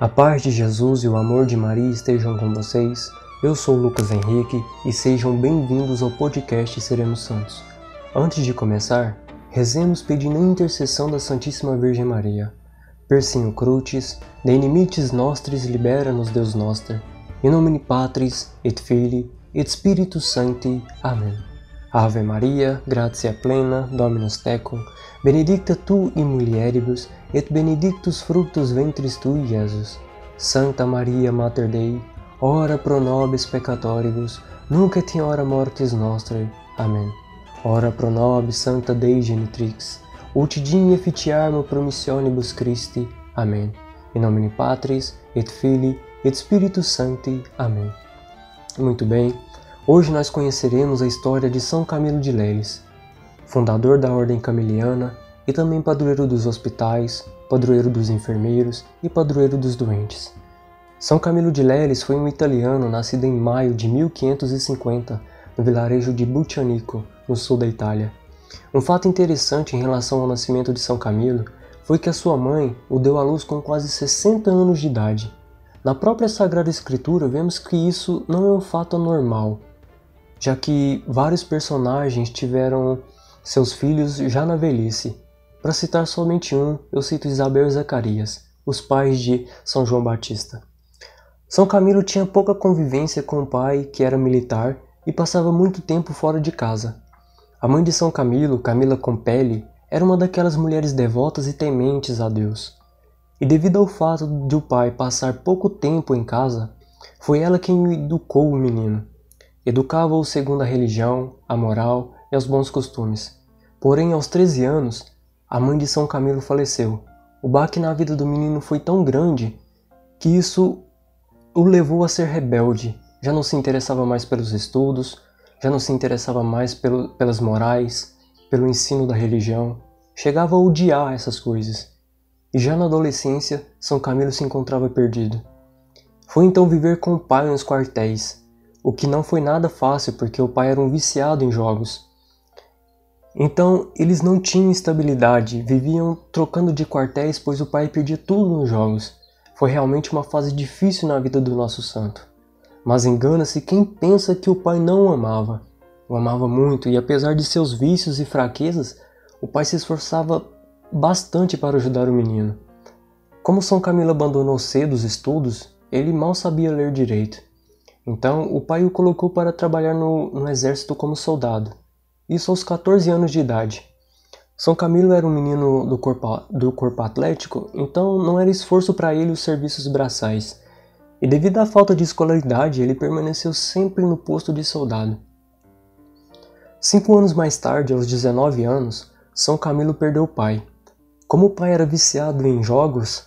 A paz de Jesus e o amor de Maria estejam com vocês. Eu sou Lucas Henrique e sejam bem-vindos ao podcast Seremos Santos. Antes de começar, rezemos pedindo a intercessão da Santíssima Virgem Maria. Persinho Crucis, de inimites nostris libera-nos Deus noster, in nomine Patris et Filii et Spiritus Sancti. Amém. Ave Maria, gratia plena, Dominus tecum, benedicta tu in mulieribus et benedictus fructus ventris tui, Jesus. Santa Maria Mater Dei, ora pro nobis peccatoribus, nunc et in hora mortis nostrae. Amém. Ora pro nobis Sancta Dei Genitrix, ut digne efficiarmo promissionibus Christi. Amém. Em nome Patris et Filii et Spiritus Sancti. Amém. Muito bem. Hoje nós conheceremos a história de São Camilo de Leles, fundador da Ordem Camiliana e também padroeiro dos hospitais, padroeiro dos enfermeiros e padroeiro dos doentes. São Camilo de Leles foi um italiano nascido em maio de 1550 no vilarejo de Buccianico, no sul da Itália. Um fato interessante em relação ao nascimento de São Camilo foi que a sua mãe o deu à luz com quase 60 anos de idade. Na própria Sagrada Escritura vemos que isso não é um fato anormal, já que vários personagens tiveram seus filhos já na velhice. Para citar somente um, eu cito Isabel e Zacarias, os pais de São João Batista. São Camilo tinha pouca convivência com o pai, que era militar, e passava muito tempo fora de casa. A mãe de São Camilo, Camila Compelli, era uma daquelas mulheres devotas e tementes a Deus. E devido ao fato de o pai passar pouco tempo em casa, foi ela quem educou o menino. Educava-o segundo a religião, a moral e os bons costumes. Porém, aos 13 anos, a mãe de São Camilo faleceu. O baque na vida do menino foi tão grande que isso o levou a ser rebelde. Já não se interessava mais pelos estudos, já não se interessava mais pelo, pelas morais, pelo ensino da religião. Chegava a odiar essas coisas. E já na adolescência, São Camilo se encontrava perdido. Foi então viver com o pai nos quartéis, o que não foi nada fácil porque o pai era um viciado em jogos. Então eles não tinham estabilidade, viviam trocando de quartéis pois o pai perdia tudo nos jogos. Foi realmente uma fase difícil na vida do nosso santo. Mas engana-se quem pensa que o pai não o amava. O amava muito e apesar de seus vícios e fraquezas, o pai se esforçava bastante para ajudar o menino. Como São Camilo abandonou cedo os estudos, ele mal sabia ler direito. Então, o pai o colocou para trabalhar no, no exército como soldado. Isso aos 14 anos de idade. São Camilo era um menino do corpo, do corpo atlético, então não era esforço para ele os serviços braçais. E devido à falta de escolaridade, ele permaneceu sempre no posto de soldado. Cinco anos mais tarde, aos 19 anos, São Camilo perdeu o pai. Como o pai era viciado em jogos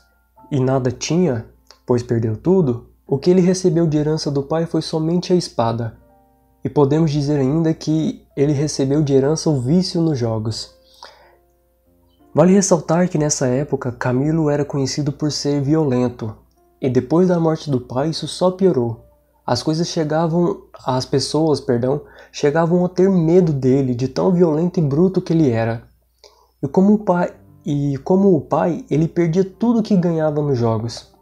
e nada tinha, pois perdeu tudo, o que ele recebeu de herança do pai foi somente a espada. E podemos dizer ainda que ele recebeu de herança o vício nos jogos. Vale ressaltar que nessa época Camilo era conhecido por ser violento, e depois da morte do pai isso só piorou. As coisas chegavam, as pessoas, perdão, chegavam a ter medo dele, de tão violento e bruto que ele era. E como o pai, e como o pai, ele perdia tudo que ganhava nos jogos.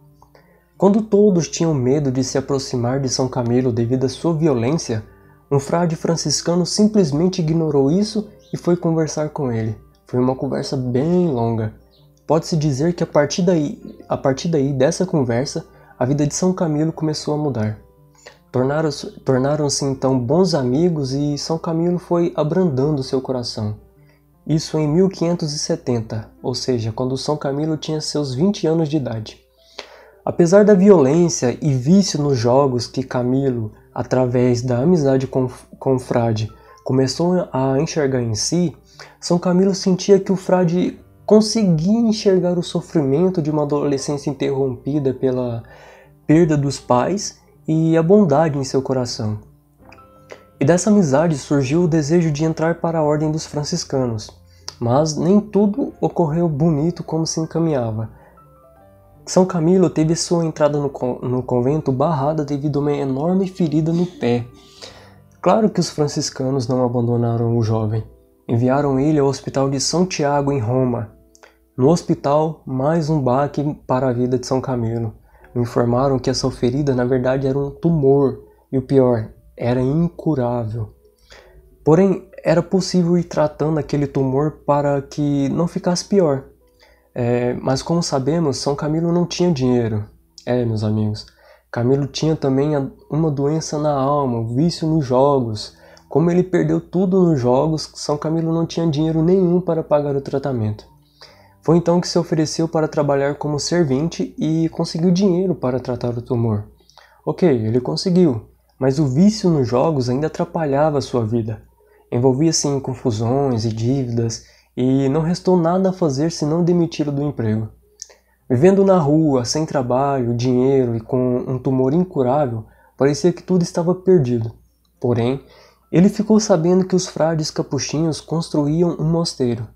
Quando todos tinham medo de se aproximar de São Camilo devido à sua violência, um frade franciscano simplesmente ignorou isso e foi conversar com ele. Foi uma conversa bem longa. Pode-se dizer que a partir daí, a partir daí dessa conversa, a vida de São Camilo começou a mudar. Tornaram-se tornaram então bons amigos e São Camilo foi abrandando seu coração. Isso em 1570, ou seja, quando São Camilo tinha seus 20 anos de idade. Apesar da violência e vício nos jogos que Camilo, através da amizade com, com o frade, começou a enxergar em si, São Camilo sentia que o frade conseguia enxergar o sofrimento de uma adolescência interrompida pela perda dos pais e a bondade em seu coração. E dessa amizade surgiu o desejo de entrar para a ordem dos franciscanos, mas nem tudo ocorreu bonito como se encaminhava. São Camilo teve sua entrada no, no convento barrada devido a uma enorme ferida no pé. Claro que os franciscanos não abandonaram o jovem. Enviaram ele ao hospital de São Tiago, em Roma. No hospital, mais um baque para a vida de São Camilo. informaram que essa ferida na verdade era um tumor e o pior, era incurável. Porém, era possível ir tratando aquele tumor para que não ficasse pior. É, mas como sabemos, São Camilo não tinha dinheiro. É, meus amigos. Camilo tinha também uma doença na alma, um vício nos jogos. Como ele perdeu tudo nos jogos, São Camilo não tinha dinheiro nenhum para pagar o tratamento. Foi então que se ofereceu para trabalhar como servente e conseguiu dinheiro para tratar o tumor. Ok, ele conseguiu, mas o vício nos jogos ainda atrapalhava sua vida. Envolvia-se em confusões e dívidas e não restou nada a fazer senão demiti-lo do emprego. Vivendo na rua, sem trabalho, dinheiro e com um tumor incurável, parecia que tudo estava perdido. Porém, ele ficou sabendo que os frades capuchinhos construíam um mosteiro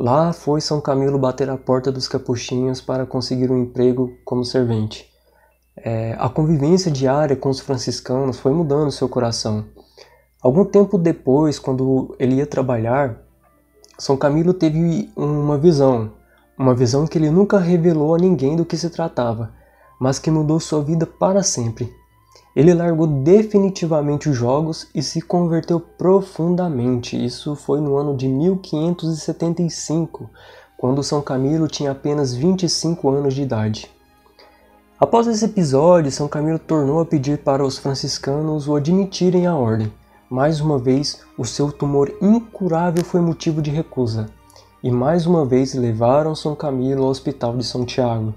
Lá foi São Camilo bater a porta dos capuchinhos para conseguir um emprego como servente. É, a convivência diária com os franciscanos foi mudando seu coração. Algum tempo depois, quando ele ia trabalhar, São Camilo teve uma visão, uma visão que ele nunca revelou a ninguém do que se tratava, mas que mudou sua vida para sempre. Ele largou definitivamente os jogos e se converteu profundamente. Isso foi no ano de 1575, quando São Camilo tinha apenas 25 anos de idade. Após esse episódio, São Camilo tornou a pedir para os franciscanos o admitirem à ordem. Mais uma vez, o seu tumor incurável foi motivo de recusa, e mais uma vez levaram São Camilo ao Hospital de São Tiago.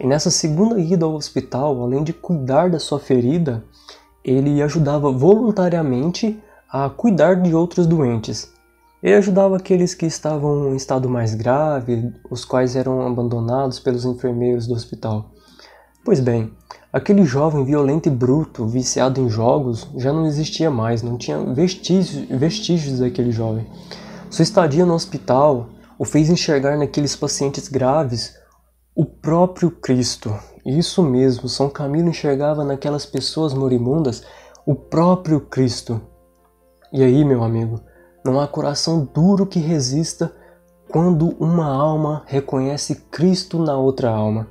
E nessa segunda ida ao hospital, além de cuidar da sua ferida, ele ajudava voluntariamente a cuidar de outros doentes. Ele ajudava aqueles que estavam em estado mais grave, os quais eram abandonados pelos enfermeiros do hospital. Pois bem, aquele jovem violento e bruto, viciado em jogos, já não existia mais, não tinha vestígios, vestígios daquele jovem. Sua estadia no hospital o fez enxergar naqueles pacientes graves o próprio Cristo. Isso mesmo, São Camilo enxergava naquelas pessoas moribundas o próprio Cristo. E aí, meu amigo, não há coração duro que resista quando uma alma reconhece Cristo na outra alma.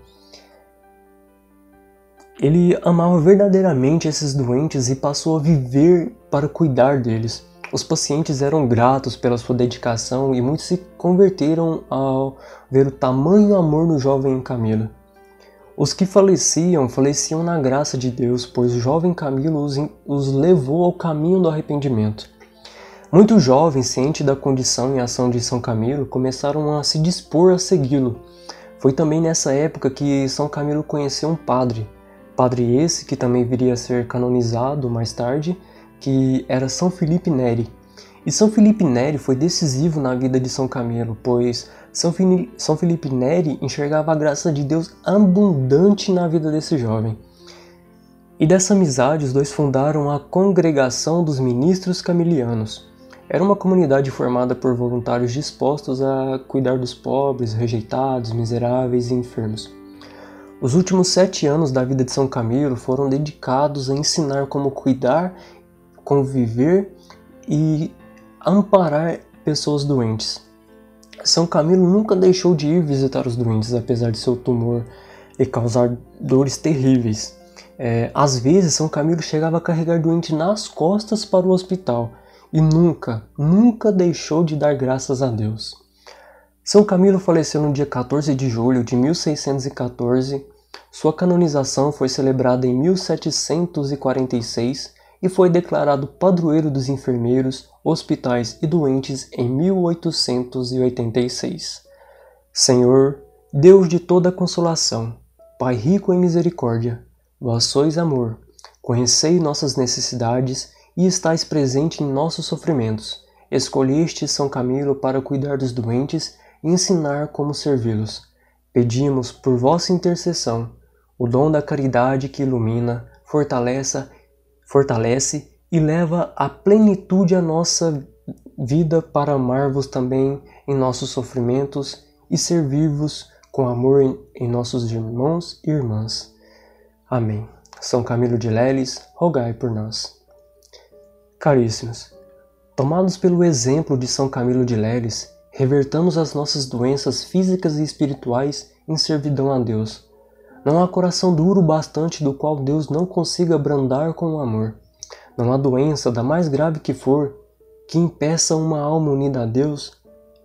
Ele amava verdadeiramente esses doentes e passou a viver para cuidar deles. Os pacientes eram gratos pela sua dedicação e muitos se converteram ao ver o tamanho amor no jovem Camilo. Os que faleciam, faleciam na graça de Deus, pois o jovem Camilo os, os levou ao caminho do arrependimento. Muitos jovens, cientes da condição e ação de São Camilo, começaram a se dispor a segui-lo. Foi também nessa época que São Camilo conheceu um padre, padre esse que também viria a ser canonizado mais tarde, que era São Felipe Neri. E São Felipe Neri foi decisivo na vida de São Camilo, pois São, São Felipe Neri enxergava a graça de Deus abundante na vida desse jovem. E dessa amizade, os dois fundaram a Congregação dos Ministros Camilianos. Era uma comunidade formada por voluntários dispostos a cuidar dos pobres, rejeitados, miseráveis e enfermos. Os últimos sete anos da vida de São Camilo foram dedicados a ensinar como cuidar conviver e amparar pessoas doentes. São Camilo nunca deixou de ir visitar os doentes, apesar de seu tumor lhe causar dores terríveis. É, às vezes, São Camilo chegava a carregar doente nas costas para o hospital e nunca, nunca deixou de dar graças a Deus. São Camilo faleceu no dia 14 de julho de 1614. Sua canonização foi celebrada em 1746 e foi declarado padroeiro dos enfermeiros, hospitais e doentes em 1886. Senhor, Deus de toda consolação, Pai rico em misericórdia, vós sois amor, conhecei nossas necessidades e estáis presente em nossos sofrimentos. Escolheste São Camilo para cuidar dos doentes ensinar como servi-los. Pedimos, por vossa intercessão, o dom da caridade que ilumina, fortaleça fortalece e leva à plenitude a nossa vida para amar-vos também em nossos sofrimentos e servir-vos com amor em, nossos irmãos e irmãs. Amém. São Camilo de Leles, rogai por nós. Caríssimos, tomados pelo exemplo de São Camilo de Leles, revertamos as nossas doenças físicas e espirituais em servidão a Deus Não há coração duro bastante do qual Deus não consiga abrandar com o amor. Não há doença, da mais grave que for, que impeça uma alma unida a Deus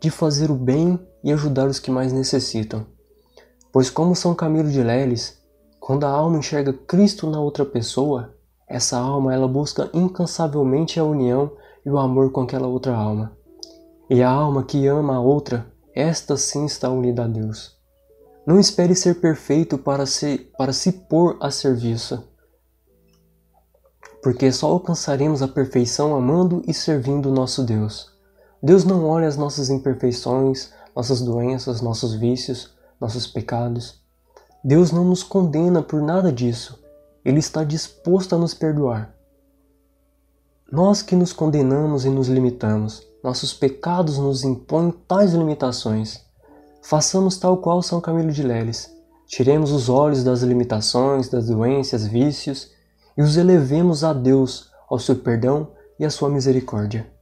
de fazer o bem e ajudar os que mais necessitam. Pois como São Camilo de Leles, quando a alma enxerga Cristo na outra pessoa, essa alma ela busca incansavelmente a união e o amor com aquela outra alma. E a alma que ama a outra, esta sim está unida a Deus. Não espere ser perfeito para se, para se pôr a serviço, porque só alcançaremos a perfeição amando e servindo o nosso Deus. Deus não olha as nossas imperfeições, nossas doenças, nossos vícios, nossos pecados. Deus não nos condena por nada disso. Ele está disposto a nos perdoar. Nós que nos condenamos e nos limitamos, nossos pecados nos impõem tais limitações. Façamos tal qual São Camilo de Leles. Tiremos os olhos das limitações, das doenças, vícios e os elevemos a Deus, ao seu perdão e à sua misericórdia.